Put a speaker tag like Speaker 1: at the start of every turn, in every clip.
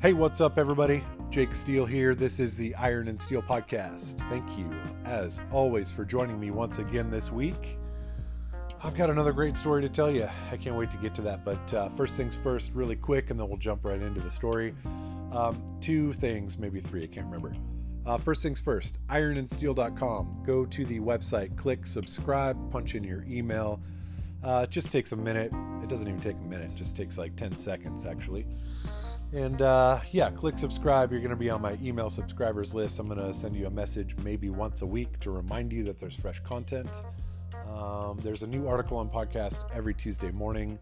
Speaker 1: Hey, what's up, everybody? Jake Steele here. This is the Iron and Steel Podcast. Thank you, as always, for joining me once again this week. I've got another great story to tell you. I can't wait to get to that. But uh, first things first, really quick, and then we'll jump right into the story. Um, two things, maybe three, I can't remember. Uh, first things first, ironandsteel.com. Go to the website, click subscribe, punch in your email. Uh, it just takes a minute. It doesn't even take a minute, it just takes like 10 seconds, actually. And uh, yeah, click subscribe. You're going to be on my email subscribers list. I'm going to send you a message maybe once a week to remind you that there's fresh content. Um, there's a new article on podcast every Tuesday morning,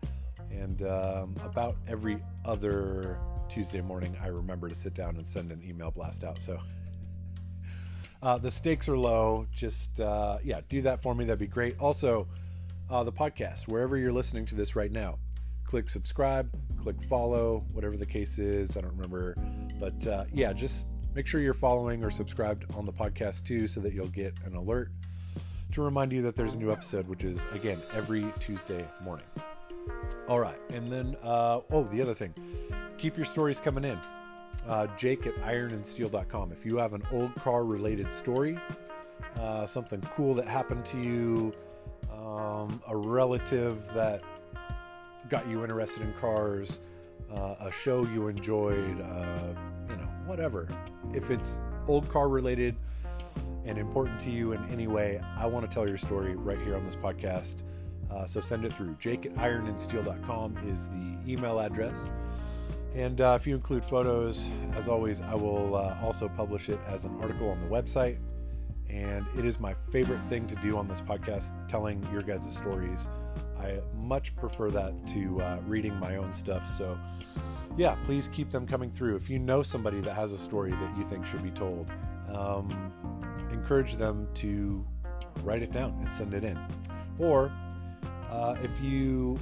Speaker 1: and um, about every other Tuesday morning, I remember to sit down and send an email blast out. So uh, the stakes are low. Just uh, yeah, do that for me. That'd be great. Also, uh, the podcast, wherever you're listening to this right now, click subscribe click follow, whatever the case is. I don't remember. But uh, yeah, just make sure you're following or subscribed on the podcast too so that you'll get an alert to remind you that there's a new episode, which is, again, every Tuesday morning. All right. And then, uh, oh, the other thing keep your stories coming in. Uh, Jake at ironandsteel.com. If you have an old car related story, uh, something cool that happened to you, um, a relative that got you interested in cars, uh, a show you enjoyed, uh, you know, whatever. If it's old car related and important to you in any way, I want to tell your story right here on this podcast. Uh, so send it through. Jake at ironandsteel.com is the email address. And uh, if you include photos, as always, I will uh, also publish it as an article on the website. And it is my favorite thing to do on this podcast, telling your guys' stories I much prefer that to uh, reading my own stuff. So, yeah, please keep them coming through. If you know somebody that has a story that you think should be told, um, encourage them to write it down and send it in. Or uh, if you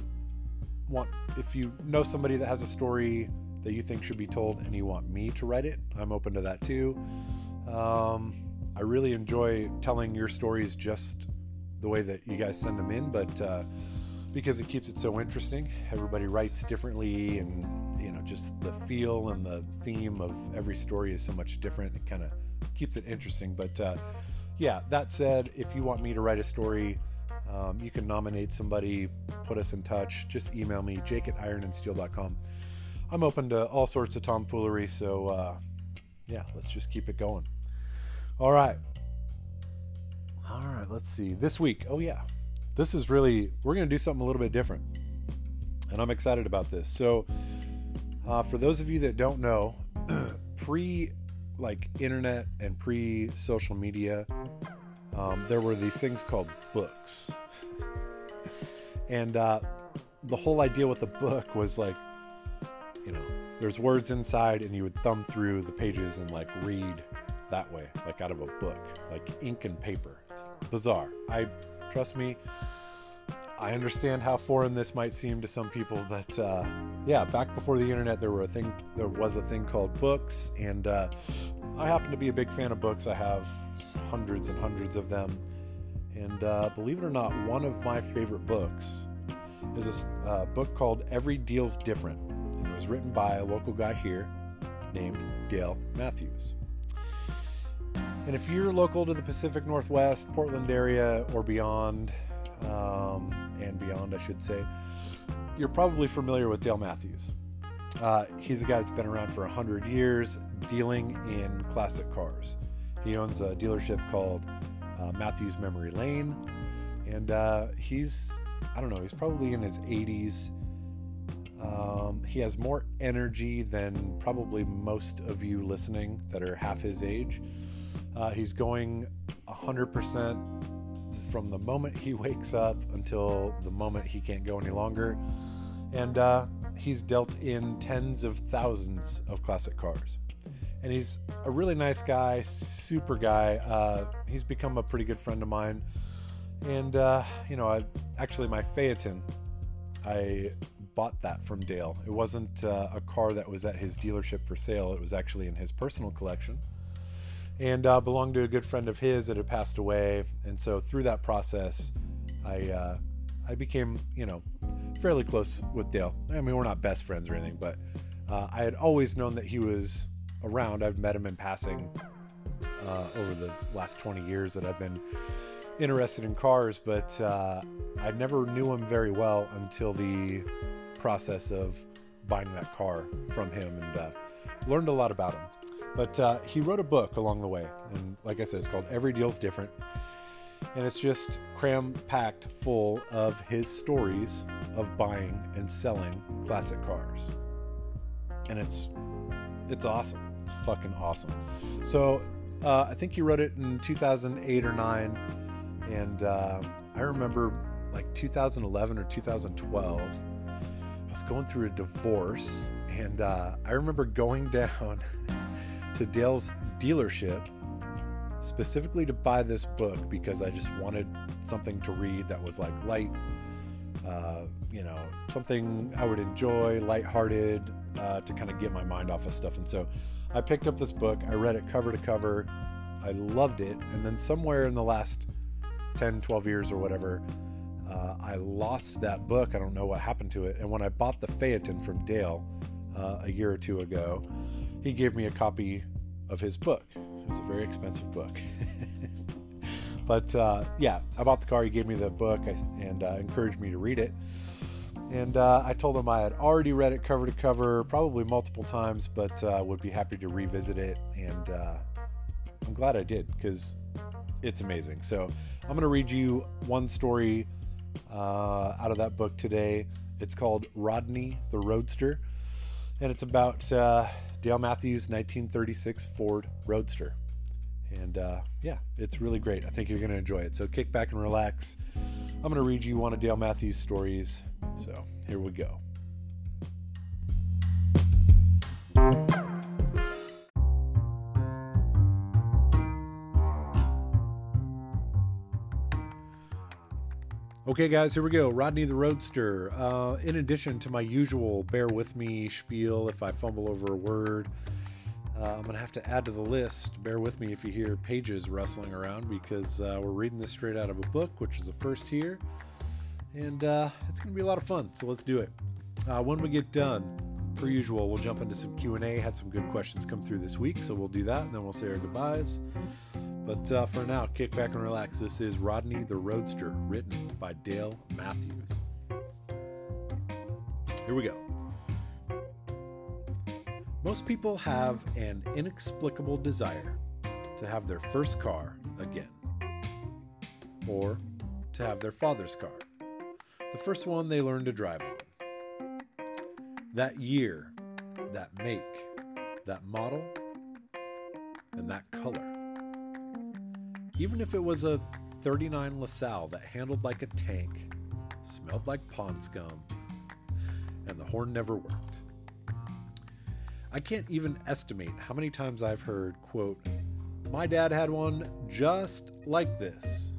Speaker 1: want, if you know somebody that has a story that you think should be told and you want me to write it, I'm open to that too. Um, I really enjoy telling your stories just the way that you guys send them in, but uh, because it keeps it so interesting. Everybody writes differently, and you know, just the feel and the theme of every story is so much different. It kind of keeps it interesting. But uh, yeah, that said, if you want me to write a story, um, you can nominate somebody, put us in touch. Just email me, jake at ironandsteel.com. I'm open to all sorts of tomfoolery, so uh, yeah, let's just keep it going. All right. All right, let's see. This week, oh yeah, this is really we're going to do something a little bit different. And i'm excited about this. So uh, for those of you that don't know pre like internet and pre social media um, there were these things called books. And uh, the whole idea with the book was like you know there's words inside and you would thumb through the pages and like read that way like out of a book like ink and paper. It's bizarre. I trust me I understand how foreign this might seem to some people, but uh, yeah, back before the internet, there were a thing. There was a thing called books, and uh, I happen to be a big fan of books. I have hundreds and hundreds of them, and uh, believe it or not, one of my favorite books is a uh, book called "Every Deal's Different," and it was written by a local guy here named Dale Matthews. And if you're local to the Pacific Northwest, Portland area, or beyond, um, and beyond, I should say, you're probably familiar with Dale Matthews. Uh, he's a guy that's been around for 100 years dealing in classic cars. He owns a dealership called uh, Matthews Memory Lane, and uh, he's, I don't know, he's probably in his 80s. Um, he has more energy than probably most of you listening that are half his age. Uh, he's going 100% from the moment he wakes up until the moment he can't go any longer. And uh, he's dealt in tens of thousands of classic cars. And he's a really nice guy, super guy. Uh, he's become a pretty good friend of mine. And, uh, you know, I, actually, my Phaeton, I bought that from Dale. It wasn't uh, a car that was at his dealership for sale, it was actually in his personal collection and uh, belonged to a good friend of his that had passed away. And so through that process, I uh, I became you know fairly close with Dale. I mean, we're not best friends or anything, but Uh, I had always known that he was around. I've met him in passing uh, over the last 20 years that I've been interested in cars, but uh, I never knew him very well until the process of buying that car from him and uh, learned a lot about him. But uh, he wrote a book along the way, and like I said, it's called Every Deal's Different. And it's just cram packed full of his stories of buying and selling classic cars. And it's it's awesome. It's fucking awesome. So uh, I think he wrote it in 2008 or 9. And uh, I remember like 2011 or 2012, I was going through a divorce. And uh, I remember going down to Dale's dealership specifically to buy this book because I just wanted something to read that was like light, uh, you know, something I would enjoy, lighthearted, uh, to kind of get my mind off of stuff. And so I picked up this book, I read it cover to cover, I loved it. And then somewhere in the last 10, 12 years or whatever, uh, I lost that book. I don't know what happened to it. And when I bought the Phaeton from Dale uh, a year or two ago, he gave me a copy of his book. It was a very expensive book. but uh, yeah, I bought the car. He gave me the book and uh, encouraged me to read it. And uh, I told him I had already read it cover to cover, probably multiple times, but uh, would be happy to revisit it. And uh, I'm glad I did because it's amazing. So I'm going to read you one story uh, out of that book today. It's called Rodney the Roadster, and it's about Dale Matthews 1936 Ford Roadster. And uh, yeah, it's really great. I think you're going to enjoy it. So kick back and relax. I'm going to read you one of Dale Matthews' stories. So here we go. Okay, guys, here we go. Rodney the Roadster. Uh, in addition to my usual bear with me spiel if I fumble over a word, uh, I'm going to have to add to the list. Bear with me if you hear pages rustling around because uh, we're reading this straight out of a book, which is the first here. And uh, it's going to be a lot of fun, so let's do it. Uh, when we get done, per usual, we'll jump into some Q&A. Had some good questions come through this week, so we'll do that, and then we'll say our goodbyes. But uh, for now, kick back and relax. This is Rodney the Roadster, written by Dale Matthews. Here we go. Most people have an inexplicable desire to have their first car again, or to have their father's car, the first one they learned to drive on. That year, that make, that model, and that color even if it was a 39 LaSalle that handled like a tank, smelled like pond scum, and the horn never worked. I can't even estimate how many times I've heard, quote, my dad had one just like this.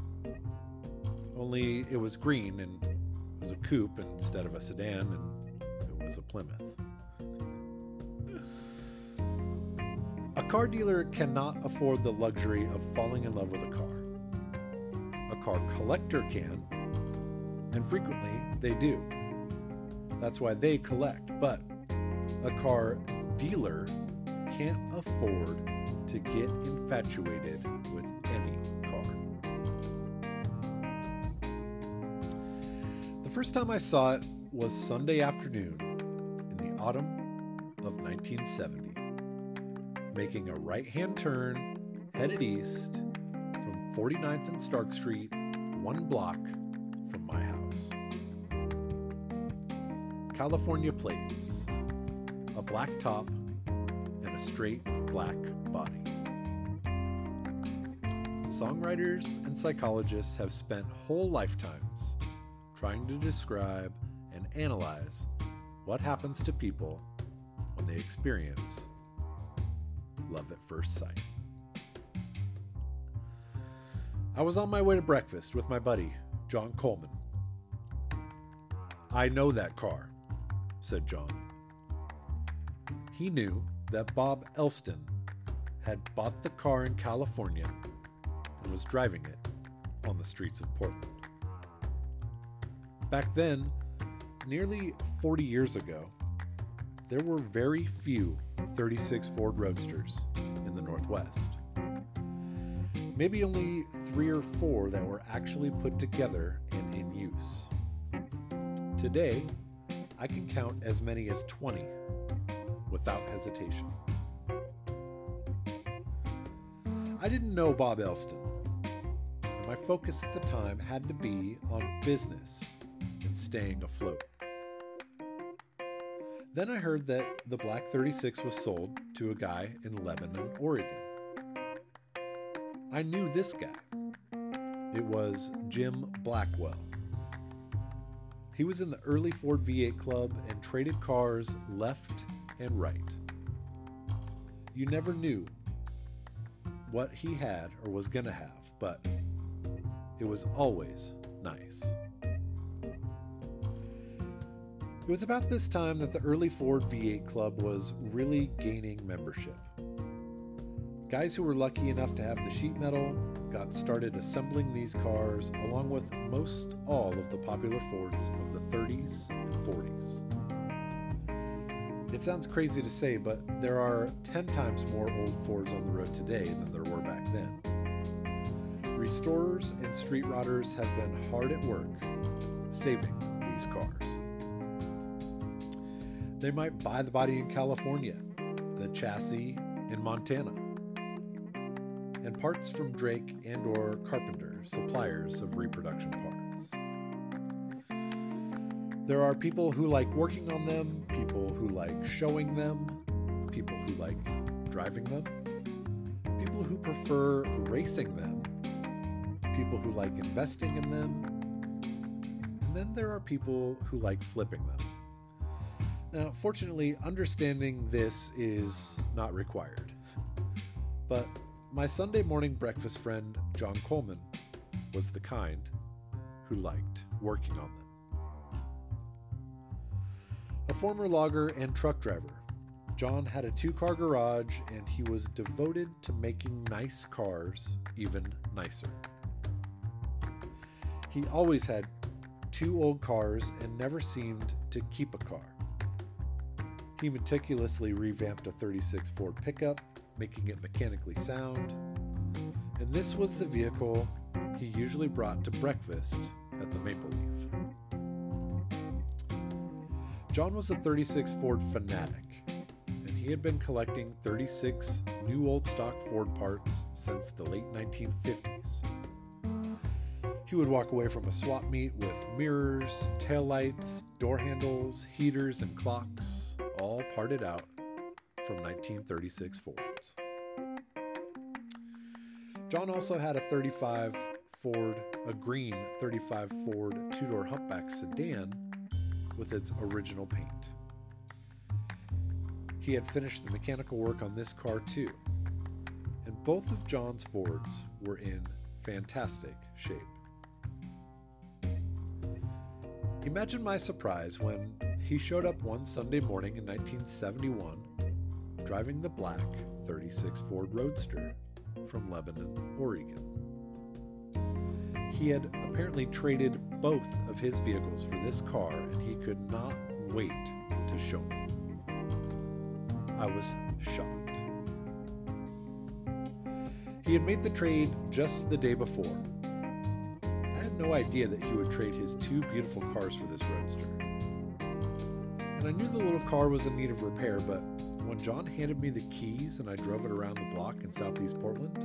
Speaker 1: Only it was green and it was a coupe instead of a sedan and it was a Plymouth. A car dealer cannot afford the luxury of falling in love with a car. A car collector can, and frequently they do. That's why they collect, but a car dealer can't afford to get infatuated with any car. The first time I saw it was Sunday afternoon in the autumn of 1970 making a right hand turn headed east from 49th and Stark Street, one block from my house. California plates, a black top, and a straight black body. Songwriters and psychologists have spent whole lifetimes trying to describe and analyze what happens to people when they experience love at first sight. I was on my way to breakfast with my buddy, John Coleman. I know that car, said John. He knew that Bob Elston had bought the car in California and was driving it on the streets of Portland. Back then, nearly 40 years ago, there were very few 36 Ford Roadsters in the Northwest. Maybe only three or four that were actually put together and in use. Today, I can count as many as 20 without hesitation. I didn't know Bob Elston, and my focus at the time had to be on business and staying afloat. Then I heard that the Black 36 was sold to a guy in Lebanon, Oregon. I knew this guy. It was Jim Blackwell. He was in the early Ford V8 club and traded cars left and right. You never knew what he had or was going to have, but it was always nice. It was about this time that the early Ford V8 Club was really gaining membership. Guys who were lucky enough to have the sheet metal got started assembling these cars along with most all of the popular Fords of the 30s and 40s. It sounds crazy to say, but there are 10 times more old Fords on the road today than there were back then. Restorers and street rodders have been hard at work saving these cars. They might buy the body in California, the chassis in Montana, and parts from Drake and or Carpenter, suppliers of reproduction parts. There are people who like working on them, people who like showing them, people who like driving them, people who prefer racing them, people who like investing in them, and then there are people who like flipping them. Now, fortunately, understanding this is not required. But my Sunday morning breakfast friend, John Coleman, was the kind who liked working on them. A former logger and truck driver, John had a two car garage and he was devoted to making nice cars even nicer. He always had two old cars and never seemed to keep a car. He meticulously revamped a 36 Ford pickup, making it mechanically sound, and this was the vehicle he usually brought to breakfast at the Maple Leaf. John was a 36 Ford fanatic, and he had been collecting 36 new old stock Ford parts since the late 1950s. He would walk away from a swap meet with mirrors, taillights, door handles, heaters, and clocks, parted out from 1936 Fords. John also had a 35 Ford, a green 35 Ford two door humpback sedan with its original paint. He had finished the mechanical work on this car too, and both of John's Fords were in fantastic shape. Imagine my surprise when he showed up one Sunday morning in 1971 driving the black 36 Ford Roadster from Lebanon, Oregon. He had apparently traded both of his vehicles for this car and he could not wait to show me. I was shocked. He had made the trade just the day before I had no idea that he would trade his two beautiful cars for this roadster. And I knew the little car was in need of repair, but when John handed me the keys and I drove it around the block in southeast Portland,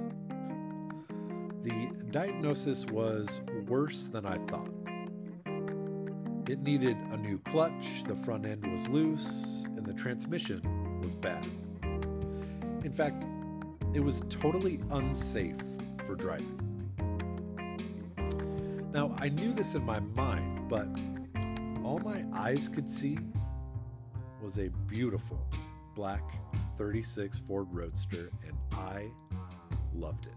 Speaker 1: the diagnosis was worse than I thought. It needed a new clutch, the front end was loose, and the transmission was bad. In fact, it was totally unsafe for driving. Now, I knew this in my mind, but all my eyes could see was a beautiful black 36 Ford Roadster, and I loved it.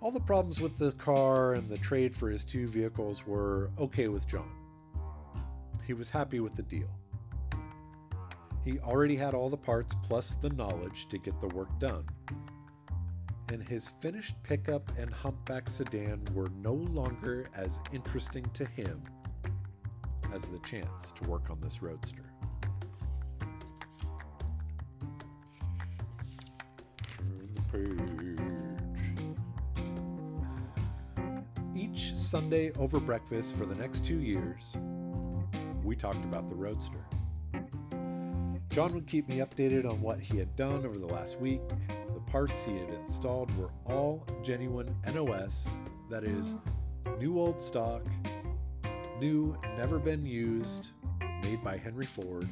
Speaker 1: All the problems with the car and the trade for his two vehicles were okay with John. He was happy with the deal. He already had all the parts plus the knowledge to get the work done and his finished pickup and humpback sedan were no longer as interesting to him as the chance to work on this roadster. Each Sunday over breakfast for the next two years, we talked about the roadster. John would keep me updated on what he had done over the last week. The parts he had installed were all genuine NOS, that is, new old stock, new, never been used, made by Henry Ford.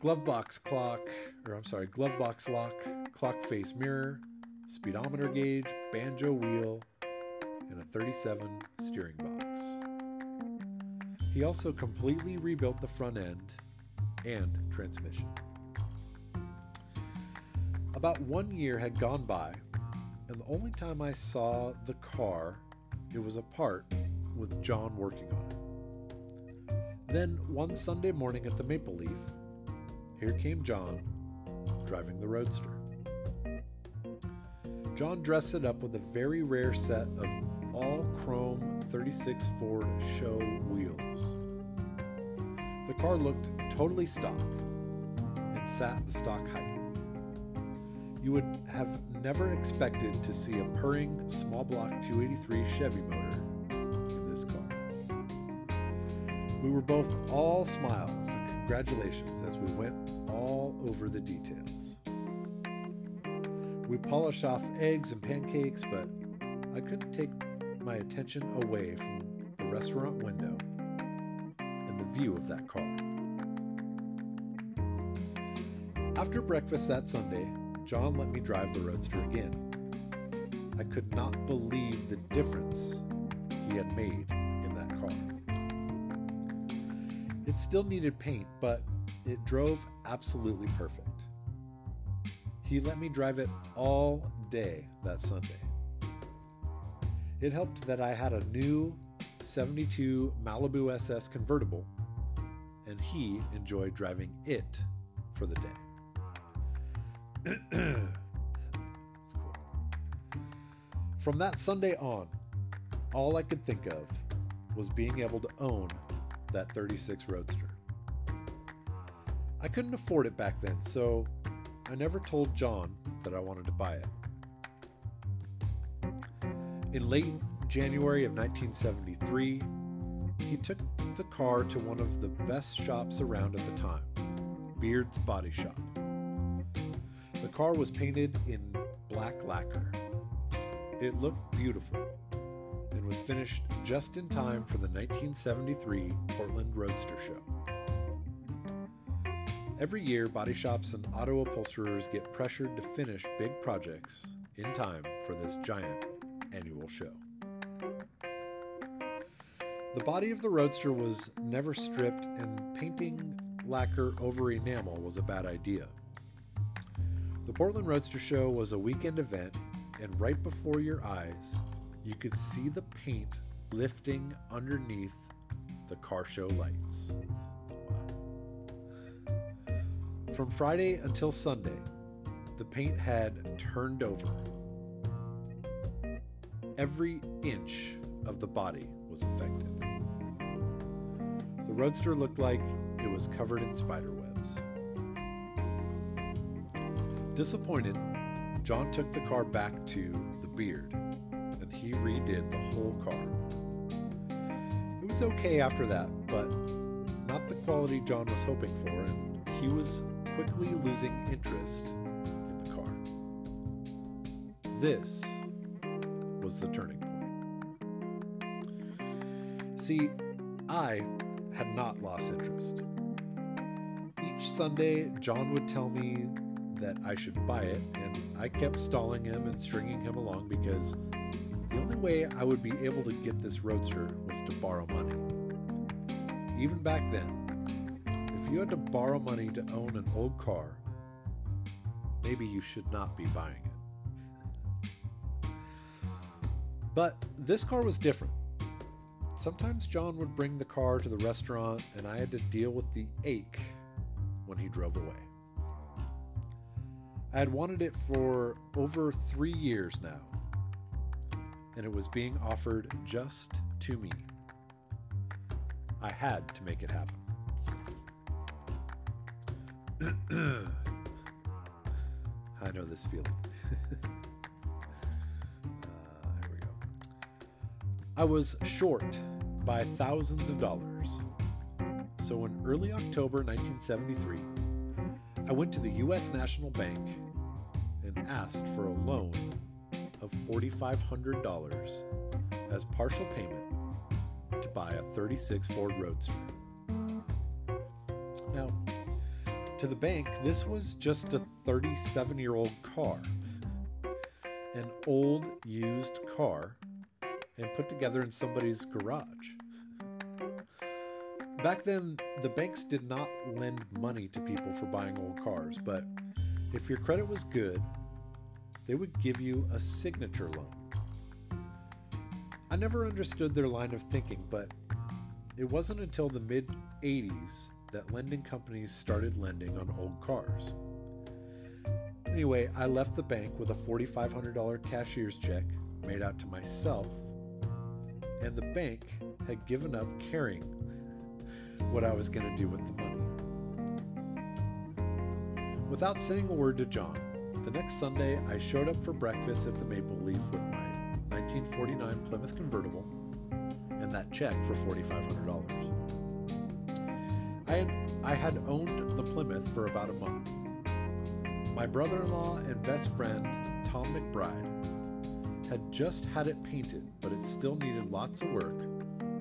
Speaker 1: Glove box clock, or I'm sorry, glove box lock, clock face mirror, speedometer gauge, banjo wheel, and a 37 steering box. He also completely rebuilt the front end and transmission. About one year had gone by, and the only time I saw the car, it was apart with John working on it. Then, one Sunday morning at the Maple Leaf, here came John driving the Roadster. John dressed it up with a very rare set of all chrome 36 Ford show wheels. The car looked totally stock and sat the stock height. You would have never expected to see a purring small block 283 Chevy motor We were both all smiles and congratulations as we went all over the details. We polished off eggs and pancakes, but I couldn't take my attention away from the restaurant window and the view of that car. After breakfast that Sunday, John let me drive the Roadster again. I could not believe the difference he had made It still needed paint, but it drove absolutely perfect. He let me drive it all day that Sunday. It helped that I had a new 72 Malibu SS convertible, and he enjoyed driving it for the day. From that Sunday on, all I could think of was being able to own that 36 Roadster. I couldn't afford it back then, so I never told John that I wanted to buy it. In late January of 1973, he took the car to one of the best shops around at the time, Beard's Body Shop. The car was painted in black lacquer. It looked beautiful was finished just in time for the 1973 Portland Roadster Show. Every year, body shops and auto upholsterers get pressured to finish big projects in time for this giant annual show. The body of the Roadster was never stripped, and painting lacquer over enamel was a bad idea. The Portland Roadster Show was a weekend event, and right before your eyes, you could see the paint lifting underneath the car show lights. From Friday until Sunday, the paint had turned over. Every inch of the body was affected. The roadster looked like it was covered in spider webs. Disappointed, John took the car back to the Beard he redid the whole car. It was okay after that, but not the quality John was hoping for, and he was quickly losing interest in the car. This was the turning point. See, I had not lost interest. Each Sunday, John would tell me that I should buy it, and I kept stalling him and stringing him along because the only way I would be able to get this roadster was to borrow money. Even back then, if you had to borrow money to own an old car, maybe you should not be buying it. But this car was different. Sometimes John would bring the car to the restaurant, and I had to deal with the ache when he drove away. I had wanted it for over three years now, and it was being offered just to me. I had to make it happen. I know this feeling. uh, here we go. I was short by thousands of dollars. So in early October 1973, I went to the U.S. National Bank and asked for a loan of $4,500 as partial payment to buy a 36 Ford Roadster. Now, to the bank, this was just a 37 year old car, an old used car, and put together in somebody's garage. Back then, the banks did not lend money to people for buying old cars, but if your credit was good, they would give you a signature loan. I never understood their line of thinking, but it wasn't until the mid 80s that lending companies started lending on old cars. Anyway, I left the bank with a $4,500 cashier's check made out to myself, and the bank had given up caring what I was going to do with the money. Without saying a word to John, the next Sunday I showed up for breakfast at the Maple Leaf with my 1949 Plymouth convertible and that check for $4,500. I had, I had owned the Plymouth for about a month. My brother in law and best friend, Tom McBride, had just had it painted, but it still needed lots of work,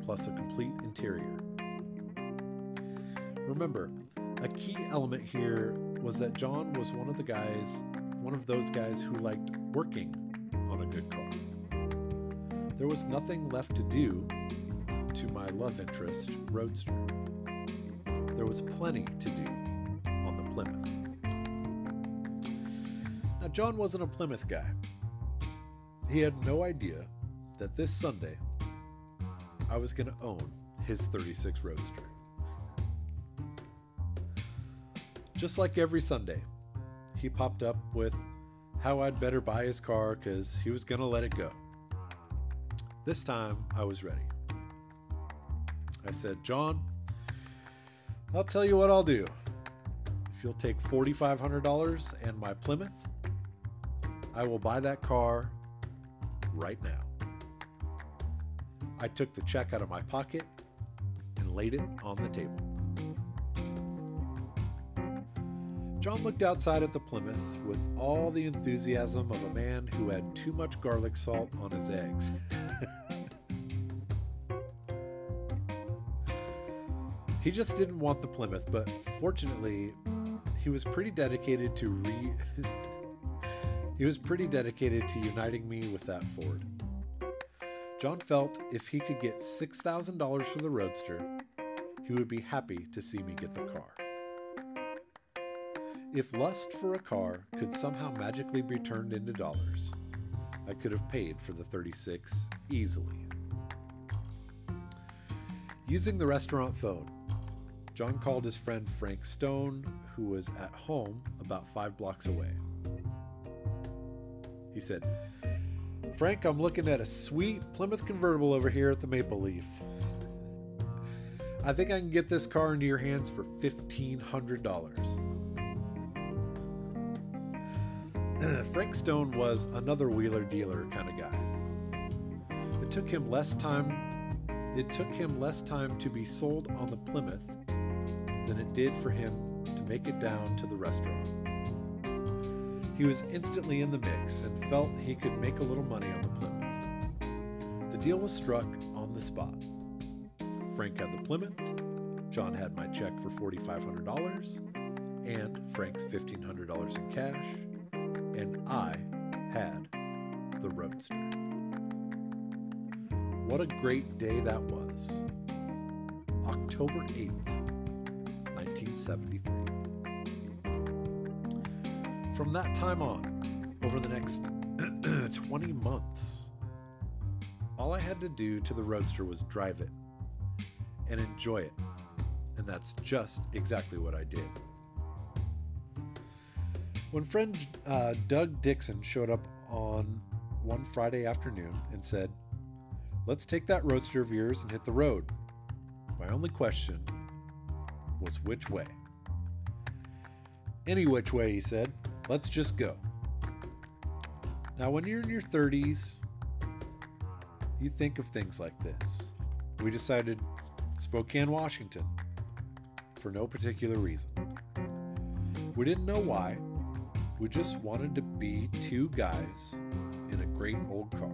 Speaker 1: plus a complete interior. Remember, a key element here was that John was one of the guys, one of those guys who liked working on a good car. There was nothing left to do to my love interest, Roadster. There was plenty to do on the Plymouth. Now, John wasn't a Plymouth guy. He had no idea that this Sunday I was going to own his 36 Roadster. Just like every Sunday, he popped up with how I'd better buy his car because he was going to let it go. This time I was ready. I said, John, I'll tell you what I'll do. If you'll take $4,500 and my Plymouth, I will buy that car right now. I took the check out of my pocket and laid it on the table. John looked outside at the Plymouth with all the enthusiasm of a man who had too much garlic salt on his eggs. he just didn't want the Plymouth, but fortunately, he was pretty dedicated to re He was pretty dedicated to uniting me with that Ford. John felt if he could get $6,000 for the Roadster, he would be happy to see me get the car. If lust for a car could somehow magically be turned into dollars, I could have paid for the 36 easily. Using the restaurant phone, John called his friend Frank Stone, who was at home about five blocks away. He said, Frank, I'm looking at a sweet Plymouth convertible over here at the Maple Leaf. I think I can get this car into your hands for $1,500. Frank Stone was another wheeler dealer kind of guy. It took him less time it took him less time to be sold on the Plymouth than it did for him to make it down to the restaurant. He was instantly in the mix and felt he could make a little money on the Plymouth. The deal was struck on the spot. Frank had the Plymouth, John had my check for $4,500, and Frank's $1,500 in cash, and I had the Roadster. What a great day that was. October 8th, 1973. From that time on, over the next 20 months, all I had to do to the Roadster was drive it and enjoy it. And that's just exactly what I did. When friend uh, Doug Dixon showed up on one Friday afternoon and said, Let's take that roadster of yours and hit the road. My only question was which way. Any which way, he said. Let's just go. Now, when you're in your 30s, you think of things like this. We decided Spokane, Washington, for no particular reason. We didn't know why. We just wanted to be two guys in a great old car.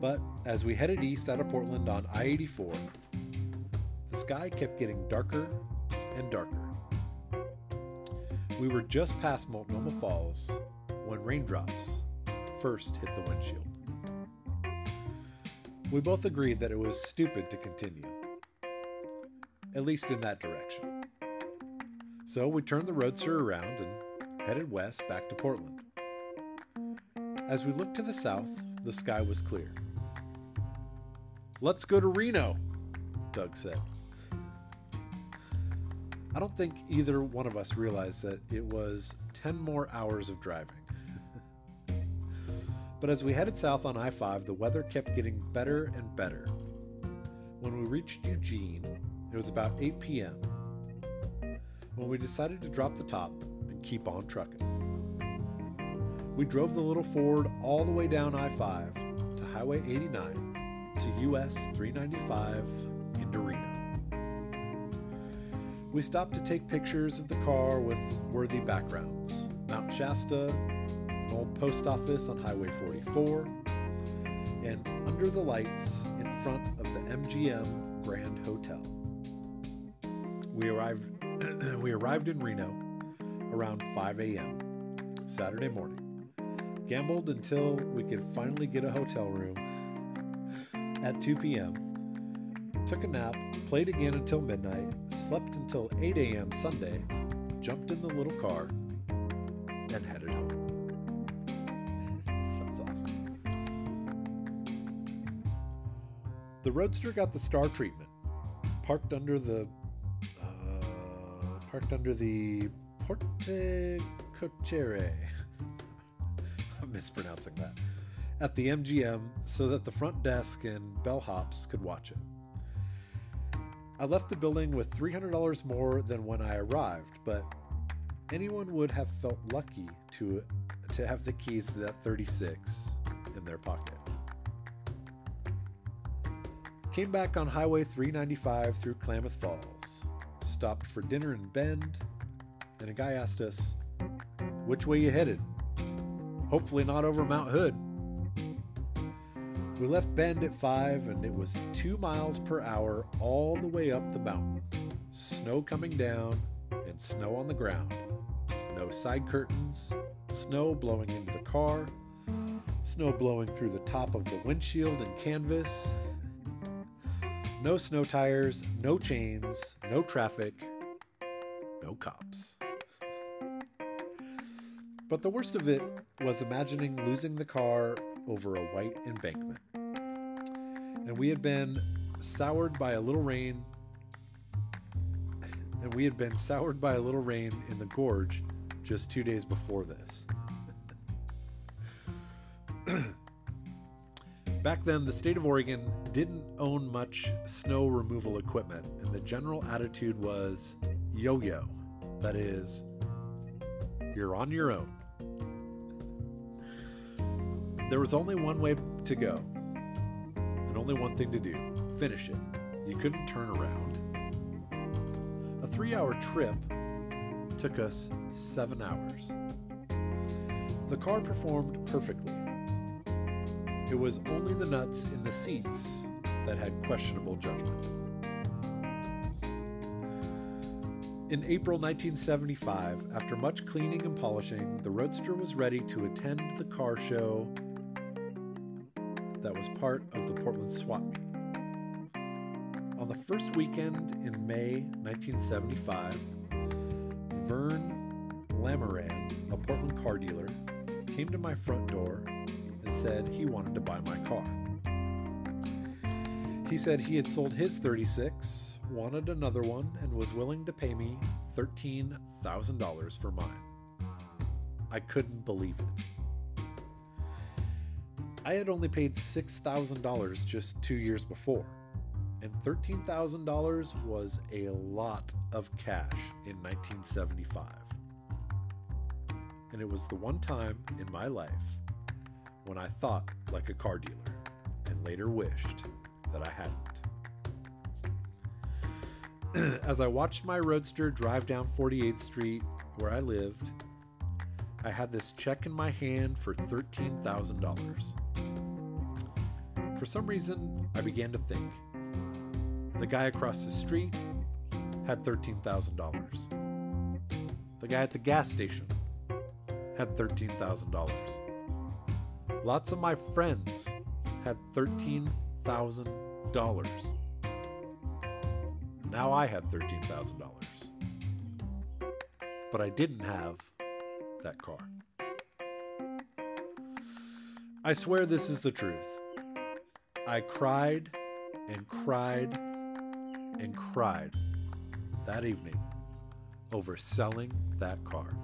Speaker 1: But as we headed east out of Portland on I 84, the sky kept getting darker and darker. We were just past Multnomah Falls when raindrops first hit the windshield. We both agreed that it was stupid to continue, at least in that direction. So we turned the roadster around and headed west back to Portland. As we looked to the south, the sky was clear. Let's go to Reno, Doug said. I don't think either one of us realized that it was 10 more hours of driving. but as we headed south on I 5, the weather kept getting better and better. When we reached Eugene, it was about 8 p.m. when we decided to drop the top keep on trucking. We drove the little Ford all the way down I 5 to Highway 89 to US 395 in Reno. We stopped to take pictures of the car with worthy backgrounds Mount Shasta, an old post office on Highway 44, and under the lights in front of the MGM Grand Hotel. We arrived, we arrived in Reno around 5 a.m. Saturday morning. Gambled until we could finally get a hotel room at 2 p.m., took a nap, played again until midnight, slept until 8 a.m. Sunday, jumped in the little car, and headed home. sounds awesome. The Roadster got the star treatment. Parked under the uh, parked under the Porte Cochere. I'm mispronouncing that at the MGM so that the front desk and bellhops could watch it. I left the building with $300 more than when I arrived, but anyone would have felt lucky to to have the keys to that 36 in their pocket. Came back on Highway 395 through Klamath Falls, stopped for dinner in Bend, and a guy asked us, "Which way you headed?" Hopefully not over Mount Hood. We left Bend at 5 and it was 2 miles per hour all the way up the mountain. Snow coming down and snow on the ground. No side curtains, snow blowing into the car, snow blowing through the top of the windshield and canvas. No snow tires, no chains, no traffic, no cops. But the worst of it was imagining losing the car over a white embankment and we had been soured by a little rain and we had been soured by a little rain in the gorge just two days before this. Back then, the state of Oregon didn't own much snow removal equipment, and the general attitude was yo yo. That is, you're on your own. There was only one way to go, and only one thing to do finish it. You couldn't turn around. A three hour trip took us seven hours. The car performed perfectly. It was only the nuts in the seats that had questionable judgment. In April 1975, after much cleaning and polishing, the Roadster was ready to attend the car show that was part of the Portland Swap Meet. On the first weekend in May 1975, Vern Lamoran, a Portland car dealer, came to my front door and said he wanted to buy my car. He said he had sold his 36, wanted another one, and was willing to pay me $13,000 for mine. I couldn't believe it. I had only paid $6,000 just two years before. and $13,000 was a lot of cash in 1975. And it was the one time in my life when I thought like a car dealer and later wished that I hadn't. As I watched my roadster drive down 48th Street where I lived, I had this check in my hand for $13,000. For some reason, I began to think the guy across the street had $13,000. The guy at the gas station had $13,000. Lots of my friends had $13,000. Now I had $13,000. But I didn't have that car. I swear this is the truth. I cried and cried and cried that evening over selling that car.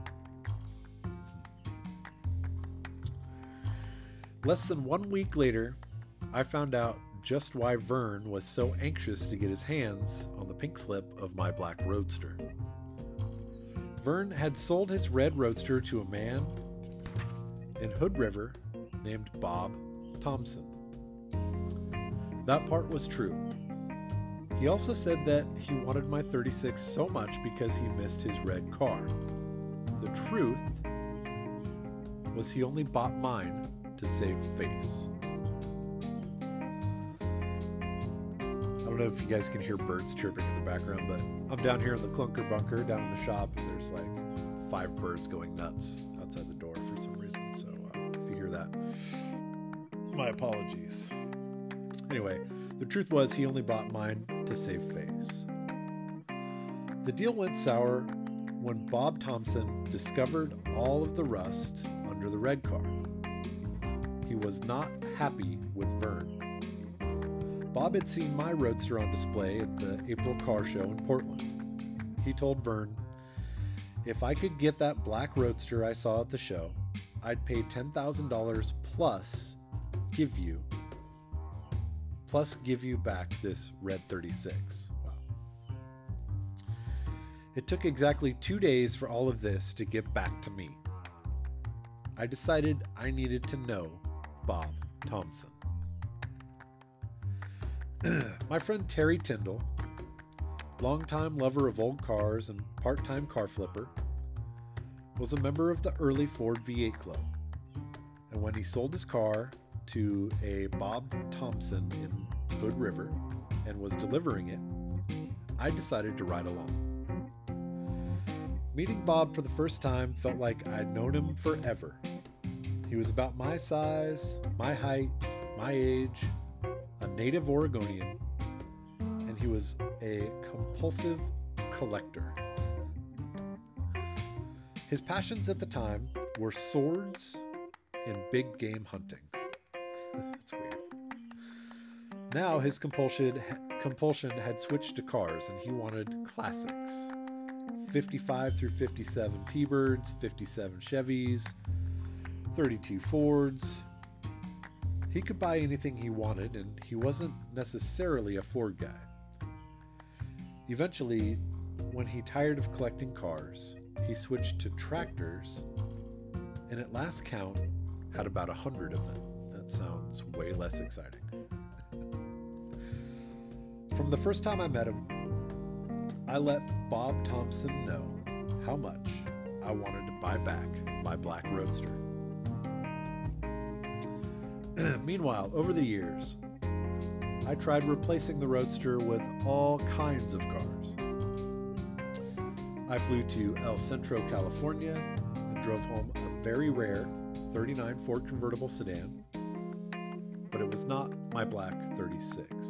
Speaker 1: Less than one week later, I found out just why Vern was so anxious to get his hands on the pink slip of my black roadster. Vern had sold his red roadster to a man in Hood River named Bob Thompson. That part was true. He also said that he wanted my 36 so much because he missed his red car. The truth was he only bought mine to save face. Don't know if you guys can hear birds chirping in the background, but I'm down here in the clunker bunker down in the shop, and there's like five birds going nuts outside the door for some reason. So uh, if you hear that, my apologies. Anyway, the truth was he only bought mine to save face. The deal went sour when Bob Thompson discovered all of the rust under the red car. He was not happy with Vern. Bob had seen my roadster on display at the April car show in Portland. He told Vern, if I could get that black roadster I saw at the show, I'd pay $10,000 plus give you plus give you back this red 36. Wow. It took exactly 2 days for all of this to get back to me. I decided I needed to know Bob Thompson. My friend Terry Tyndall, longtime lover of old cars and part time car flipper, was a member of the early Ford V8 Club. And when he sold his car to a Bob Thompson in Hood River and was delivering it, I decided to ride along. Meeting Bob for the first time felt like I'd known him forever. He was about my size, my height, my age, native Oregonian, and he was a compulsive collector. His passions at the time were swords and big game hunting. That's weird. Now his compulsion compulsion had switched to cars and he wanted classics. 55 through 57 T-Birds, 57 Chevys, 32 Fords. He could buy anything he wanted and he wasn't necessarily a Ford guy. Eventually, when he tired of collecting cars, he switched to tractors and at last count had about a hundred of them. That sounds way less exciting. From the first time I met him, I let Bob Thompson know how much I wanted to buy back my black roadster. Meanwhile, over the years, I tried replacing the roadster with all kinds of cars. I flew to El Centro, California, and drove home a very rare 39 Ford convertible sedan, but it was not my black 36.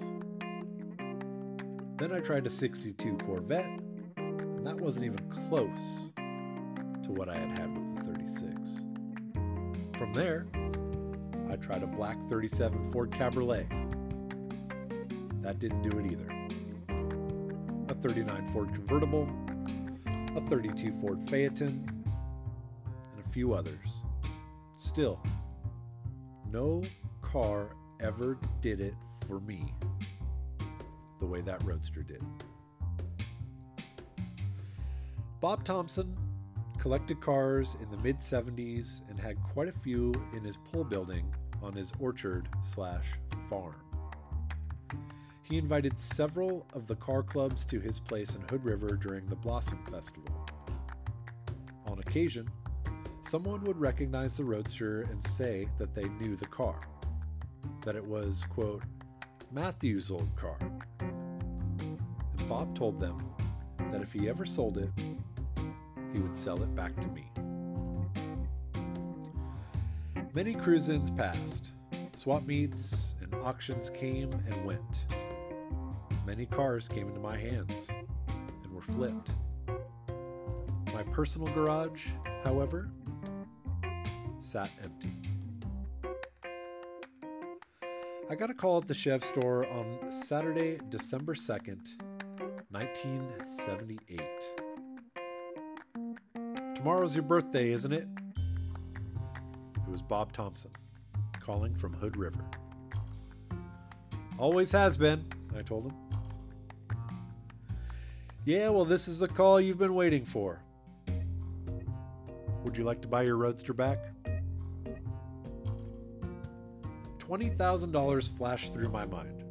Speaker 1: Then I tried a 62 Corvette, and that wasn't even close to what I had had with the 36. From there, I tried a black 37 Ford Cabriolet. That didn't do it either. A 39 Ford convertible, a 32 Ford Phaeton, and a few others. Still, no car ever did it for me. the way that Roadster did. Bob Thompson collected cars in the mid 70s and had quite a few in his pull building on his orchard slash farm. He invited several of the car clubs to his place in Hood River during the Blossom Festival. On occasion, someone would recognize the Roadster and say that they knew the car, that it was, quote, Matthew's old car. And Bob told them that if he ever sold it, he would sell it back to me. Many cruise ins passed. Swap meets and auctions came and went. Many cars came into my hands and were flipped. My personal garage, however, sat empty. I got a call at the Chev store on Saturday, December 2nd, 1978. Tomorrow's your birthday, isn't it? Bob Thompson calling from Hood River. Always has been, I told him. Yeah, well, this is the call you've been waiting for. Would you like to buy your Roadster back? $20,000 flashed through my mind.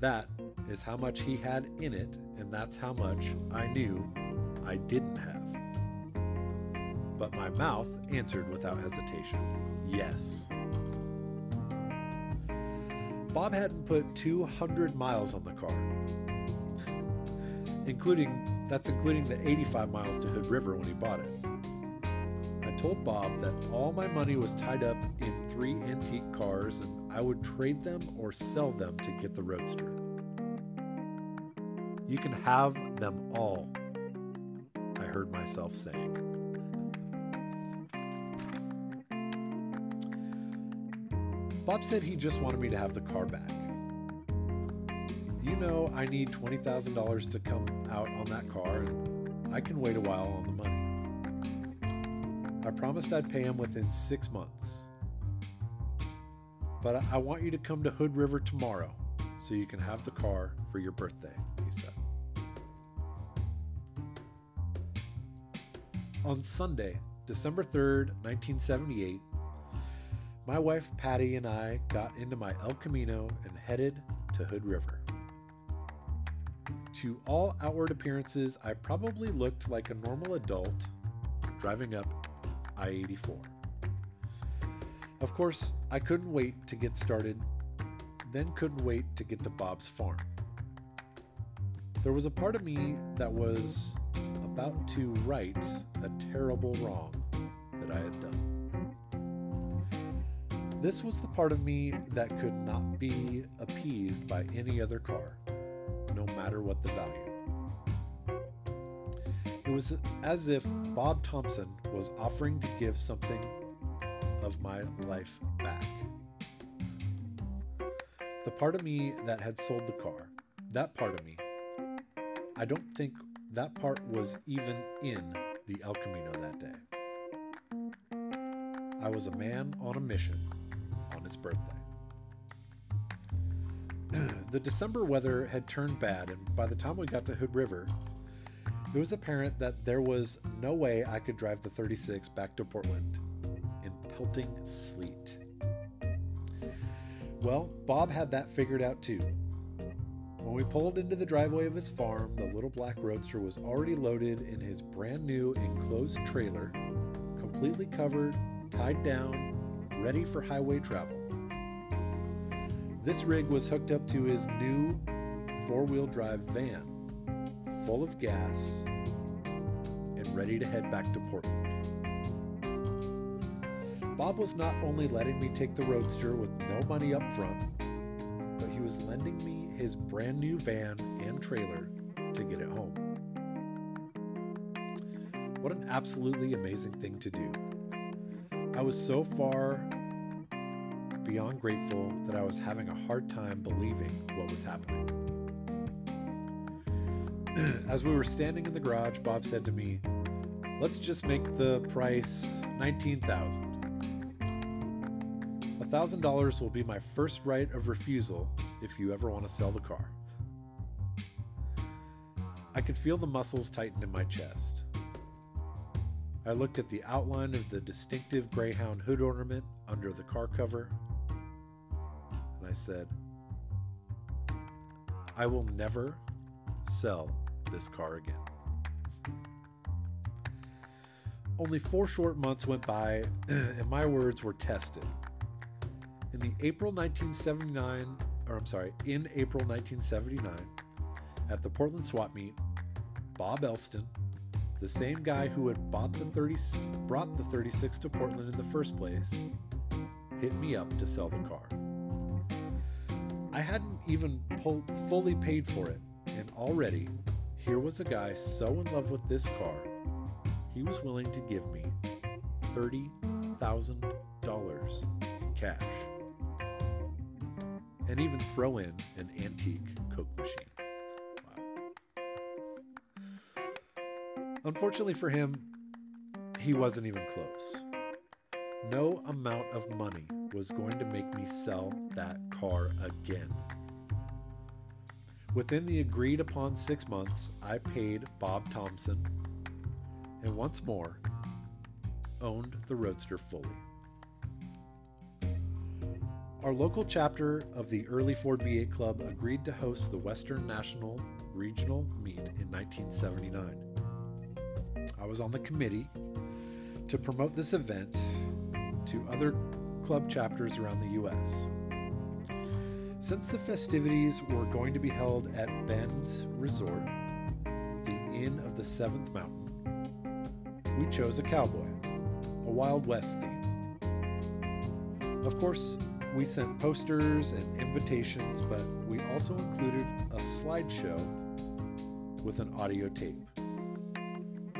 Speaker 1: That is how much he had in it, and that's how much I knew I didn't have. But my mouth answered without hesitation yes. Bob hadn't put 200 miles on the car, including that's including the 85 miles to Hood River when he bought it. I told Bob that all my money was tied up in three antique cars and I would trade them or sell them to get the Roadster. You can have them all, I heard myself saying. Bob said he just wanted me to have the car back. You know, I need $20,000 to come out on that car, and I can wait a while on the money. I promised I'd pay him within six months. But I want you to come to Hood River tomorrow so you can have the car for your birthday, he said. On Sunday, December 3rd, 1978, my wife Patty and I got into my El Camino and headed to Hood River. To all outward appearances, I probably looked like a normal adult driving up I 84. Of course, I couldn't wait to get started, then couldn't wait to get to Bob's farm. There was a part of me that was about to right a terrible wrong that I had done. This was the part of me that could not be appeased by any other car, no matter what the value. It was as if Bob Thompson was offering to give something of my life back. The part of me that had sold the car, that part of me, I don't think that part was even in the El Camino that day. I was a man on a mission his birthday. the December weather had turned bad, and by the time we got to Hood River, it was apparent that there was no way I could drive the 36 back to Portland in pelting sleet. Well, Bob had that figured out too. When we pulled into the driveway of his farm, the little black roadster was already loaded in his brand new enclosed trailer, completely covered, tied down, ready for highway travel. This rig was hooked up to his new four wheel drive van, full of gas, and ready to head back to Portland. Bob was not only letting me take the Roadster with no money up front, but he was lending me his brand new van and trailer to get it home. What an absolutely amazing thing to do. I was so far beyond grateful that I was having a hard time believing what was happening. As we were standing in the garage, Bob said to me, Let's just make the price 19000 $1,000 will be my first right of refusal if you ever want to sell the car. I could feel the muscles tighten in my chest. I looked at the outline of the distinctive Greyhound hood ornament under the car cover, and I said, I will never sell this car again. Only four short months went by, and my words were tested. In the April 1979, or I'm sorry, in April 1979, at the Portland swap meet, Bob Elston, the same guy who had bought the 30, brought the 36 to Portland in the first place, hit me up to sell the car. I hadn't even pulled, fully paid for it, and already, here was a guy so in love with this car, he was willing to give me $30,000 in cash and even throw in an antique Coke machine. Unfortunately for him, he wasn't even close. No amount of money was going to make me sell that car again. Within the agreed upon six months, I paid Bob Thompson and once more owned the Roadster fully. Our local chapter of the Early Ford V8 Club agreed to host the Western National Regional Meet in 1979. I was on the committee to promote this event to other club chapters around the U.S. Since the festivities were going to be held at Bend's Resort, the Inn of the Seventh Mountain, we chose a cowboy, a Wild West theme. Of course, we sent posters and invitations, but we also included a slideshow with an audio tape.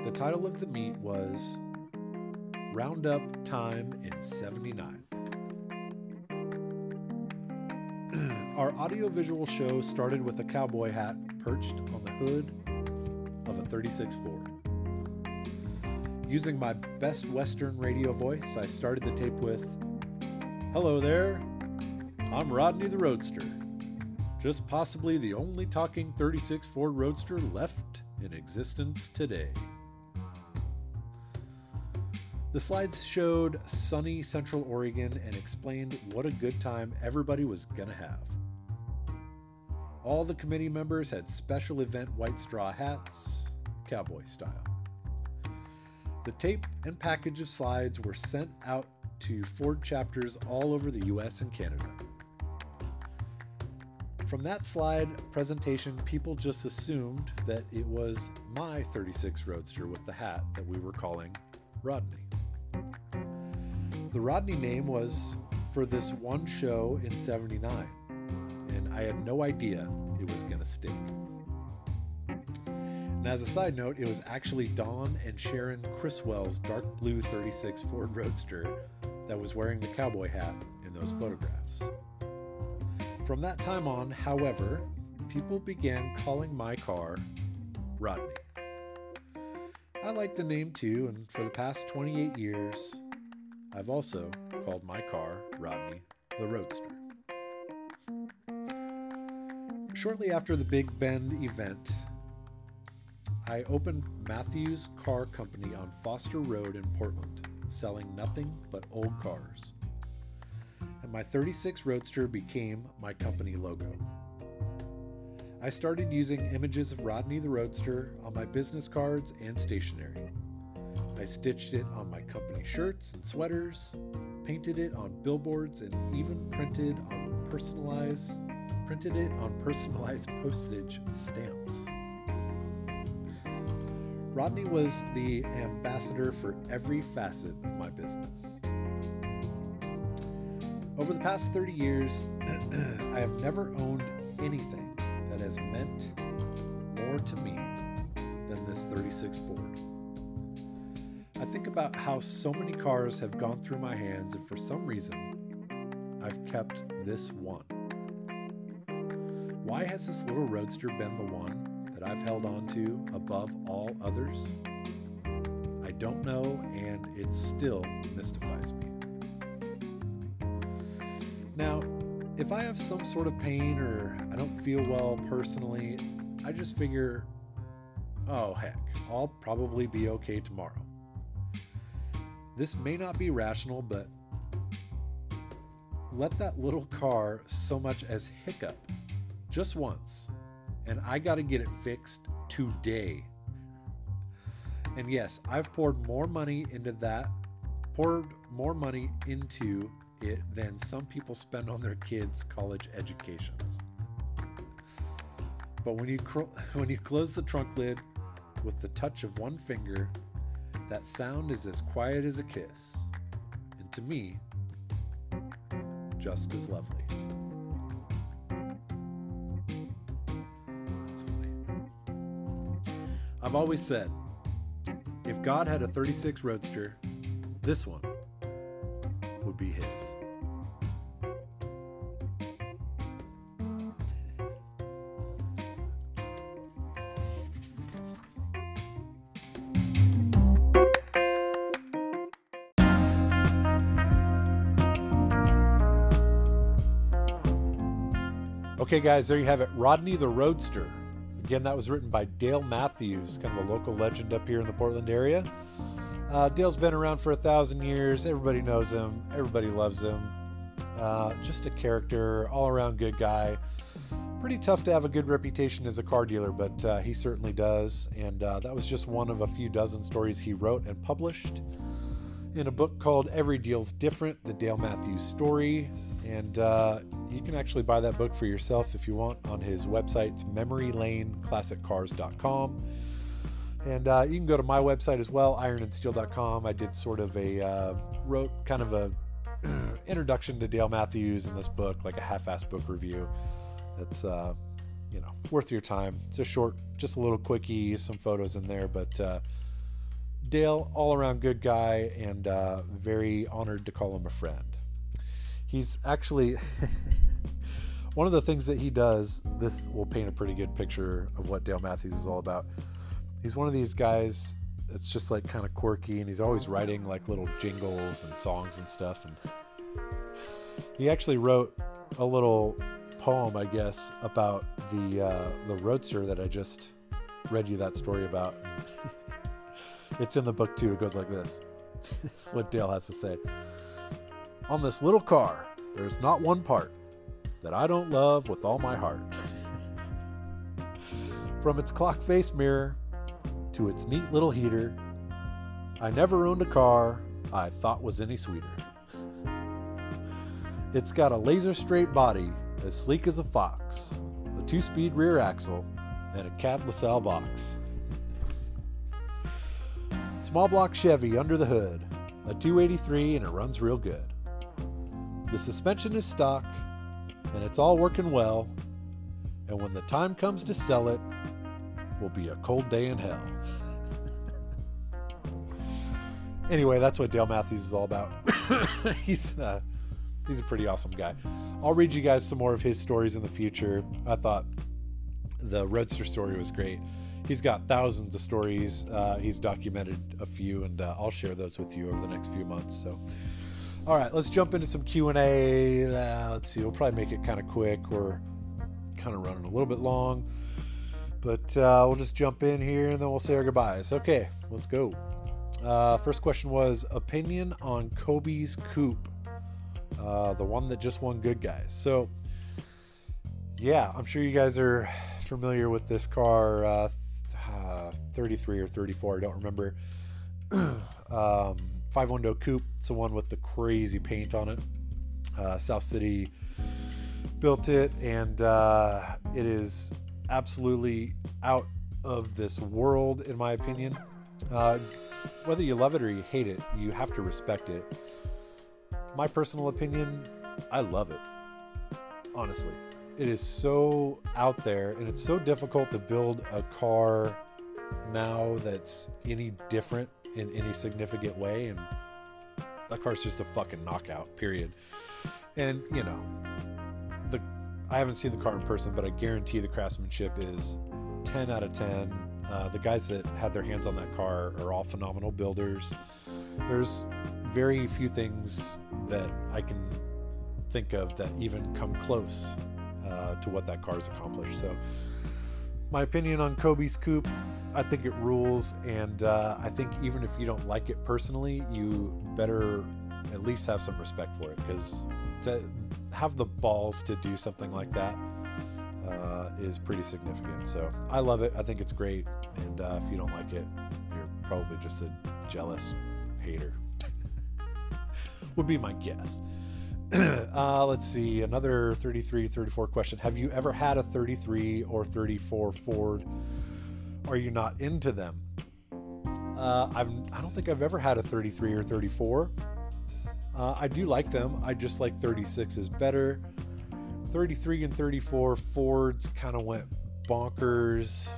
Speaker 1: The title of the meet was Roundup Time in 79. Our audiovisual show started with a cowboy hat perched on the hood of a 36 Ford. Using my best Western radio voice, I started the tape with Hello there, I'm Rodney the Roadster, just possibly the only talking 36 Ford Roadster left in existence today. The slides showed sunny Central Oregon and explained what a good time everybody was going to have. All the committee members had special event white straw hats, cowboy style. The tape and package of slides were sent out to Ford chapters all over the US and Canada. From that slide presentation, people just assumed that it was my 36 Roadster with the hat that we were calling Rodney. The Rodney name was for this one show in 79, and I had no idea it was going to stick. And as a side note, it was actually Don and Sharon Criswell's dark blue 36 Ford Roadster that was wearing the cowboy hat in those photographs. From that time on, however, people began calling my car Rodney. I like the name too, and for the past 28 years, I've also called my car Rodney the Roadster. Shortly after the Big Bend event, I opened Matthews Car Company on Foster Road in Portland, selling nothing but old cars. And my 36 Roadster became my company logo. I started using images of Rodney the Roadster on my business cards and stationery. I stitched it on my company shirts and sweaters, painted it on billboards, and even printed on personalized printed it on personalized postage stamps. Rodney was the ambassador for every facet of my business. Over the past 30 years, I have never owned anything that has meant more to me than this 36 Ford. I think about how so many cars have gone through my hands, and for some reason, I've kept this one. Why has this little roadster been the one that I've held on to above all others? I don't know, and it still mystifies me. Now, if I have some sort of pain or I don't feel well personally, I just figure oh heck, I'll probably be okay tomorrow. This may not be rational, but let that little car so much as hiccup just once, and I got to get it fixed today. And yes, I've poured more money into that, poured more money into it than some people spend on their kids' college educations. But when you cr- when you close the trunk lid with the touch of one finger, that sound is as quiet as a kiss. And to me, just as lovely. I've always said if God had a 36 Roadster, this one would be his. Okay, guys, there you have it. Rodney the Roadster. Again, that was written by Dale Matthews, kind of a local legend up here in the Portland area. Uh, Dale's been around for a thousand years. Everybody knows him, everybody loves him. Uh, just a character, all around good guy. Pretty tough to have a good reputation as a car dealer, but uh, he certainly does. And uh, that was just one of a few dozen stories he wrote and published in a book called Every Deal's Different The Dale Matthews Story. And uh, you can actually buy that book for yourself if you want on his website. Memorylaneclassiccars.com. And uh, you can go to my website as well, ironandsteel.com. I did sort of a, uh, wrote kind of a introduction to Dale Matthews in this book, like a half-assed book review. That's, uh, you know, worth your time. It's a short, just a little quickie, some photos in there, but uh, Dale, all around good guy, and uh, very honored to call him a friend. He's actually one of the things that he does. This will paint a pretty good picture of what Dale Matthews is all about. He's one of these guys that's just like kind of quirky, and he's always writing like little jingles and songs and stuff. And he actually wrote a little poem, I guess, about the uh, the roadster that I just read you that story about. it's in the book too. It goes like this. is what Dale has to say. On this little car, there's not one part that I don't love with all my heart. From its clock face mirror to its neat little heater, I never owned a car I thought was any sweeter. It's got a laser straight body as sleek as a fox, a two speed rear axle, and a Cad LaSalle box. Small block Chevy under the hood, a 283, and it runs real good. The suspension is stock, and it's all working well. And when the time comes to sell it, will be a cold day in hell. anyway, that's what Dale Matthews is all about. he's uh, he's a pretty awesome guy. I'll read you guys some more of his stories in the future. I thought the Roadster story was great. He's got thousands of stories. Uh, he's documented a few, and uh, I'll share those with you over the next few months. So. All right, let's jump into some Q and A. Uh, let's see, we'll probably make it kind of quick. We're kind of running a little bit long, but uh, we'll just jump in here and then we'll say our goodbyes. Okay, let's go. Uh, first question was opinion on Kobe's coupe, uh, the one that just won Good Guys. So, yeah, I'm sure you guys are familiar with this car, uh, uh, 33 or 34. I don't remember. um, five window coupe. It's the one with the crazy paint on it. Uh, South City built it, and uh, it is absolutely out of this world, in my opinion. Uh, whether you love it or you hate it, you have to respect it. My personal opinion, I love it. Honestly, it is so out there, and it's so difficult to build a car now that's any different in any significant way, and that car's just a fucking knockout. Period. And you know, the I haven't seen the car in person, but I guarantee the craftsmanship is 10 out of 10. Uh, the guys that had their hands on that car are all phenomenal builders. There's very few things that I can think of that even come close uh, to what that car's accomplished. So, my opinion on Kobe's coupe I think it rules, and uh, I think even if you don't like it personally, you better at least have some respect for it because to have the balls to do something like that uh, is pretty significant. So I love it. I think it's great, and uh, if you don't like it, you're probably just a jealous hater. Would be my guess. uh, let's see, another 33, 34 question. Have you ever had a 33 or 34 Ford? Are you not into them? Uh, I've, I don't think I've ever had a 33 or 34. Uh, I do like them. I just like 36 is better. 33 and 34 Fords kind of went bonkers.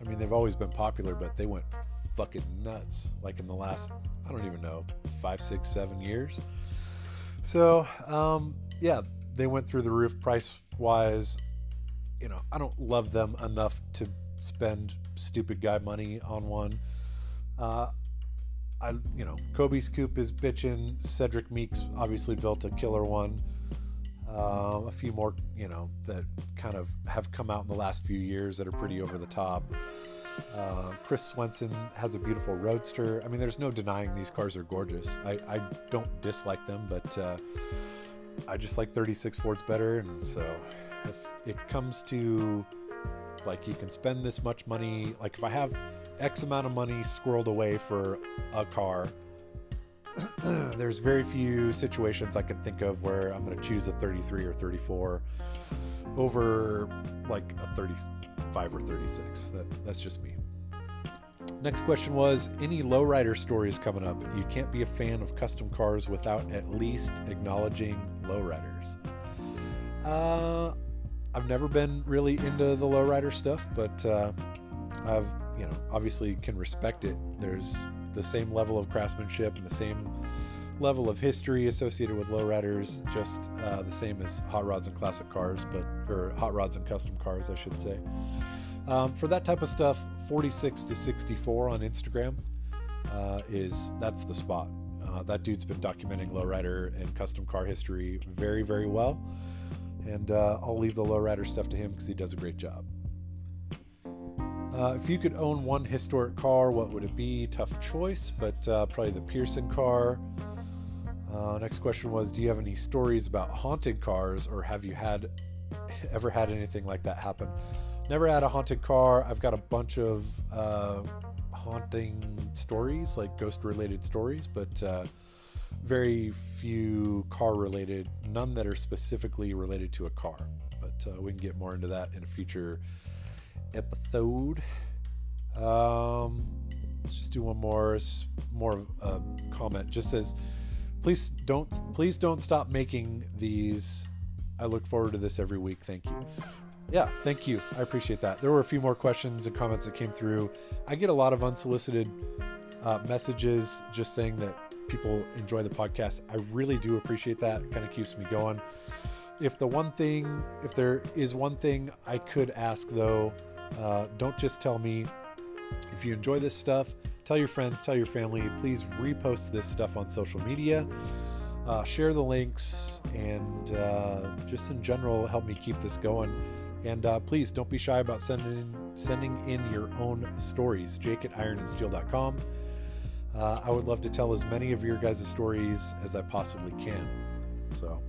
Speaker 1: I mean, they've always been popular, but they went fucking nuts. Like in the last, I don't even know, five, six, seven years. So, um, yeah, they went through the roof price wise. You know, I don't love them enough to spend stupid guy money on one. Uh, I, you know, Kobe's Coupe is bitching. Cedric Meeks obviously built a killer one. Uh, a few more, you know, that kind of have come out in the last few years that are pretty over the top. Uh, Chris Swenson has a beautiful roadster. I mean, there's no denying these cars are gorgeous. I, I don't dislike them, but uh, I just like 36 Fords better. And so if it comes to like you can spend this much money, like if I have X amount of money squirreled away for a car, there's very few situations I can think of where I'm going to choose a 33 or 34 over like a 35 or 36. That, that's just me. Next question was any lowrider stories coming up? You can't be a fan of custom cars without at least acknowledging lowriders. Uh, I've never been really into the lowrider stuff, but uh, I've you know obviously can respect it. There's the same level of craftsmanship and the same level of history associated with lowriders, just uh, the same as hot rods and classic cars, but or hot rods and custom cars, I should say. Um, for that type of stuff, 46 to 64 on Instagram uh, is that's the spot. Uh, that dude's been documenting lowrider and custom car history very, very well, and uh, I'll leave the lowrider stuff to him because he does a great job. Uh, if you could own one historic car, what would it be? Tough choice, but uh, probably the Pierson car. Uh, next question was Do you have any stories about haunted cars, or have you had ever had anything like that happen? Never had a haunted car. I've got a bunch of uh, haunting stories, like ghost related stories, but uh, very few car related, none that are specifically related to a car. But uh, we can get more into that in a future episode. Um, let's just do one more. More a comment. Just says, please don't please don't stop making these. I look forward to this every week. Thank you. Yeah, thank you. I appreciate that. There were a few more questions and comments that came through. I get a lot of unsolicited uh, messages just saying that people enjoy the podcast. I really do appreciate that. Kind of keeps me going. If the one thing, if there is one thing I could ask though, uh, don't just tell me. If you enjoy this stuff, tell your friends, tell your family. Please repost this stuff on social media. Uh, share the links and uh, just in general help me keep this going. And uh, please don't be shy about sending sending in your own stories. Jake at ironandsteel.com. Uh, I would love to tell as many of your guys' stories as I possibly can. So,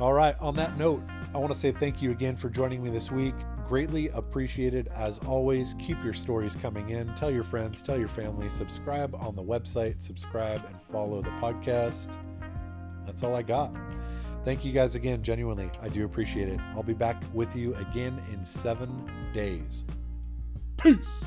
Speaker 1: all right, on that note, I want to say thank you again for joining me this week. Greatly appreciated as always. Keep your stories coming in. Tell your friends, tell your family, subscribe on the website, subscribe and follow the podcast. That's all I got. Thank you guys again, genuinely. I do appreciate it. I'll be back with you again in seven days. Peace.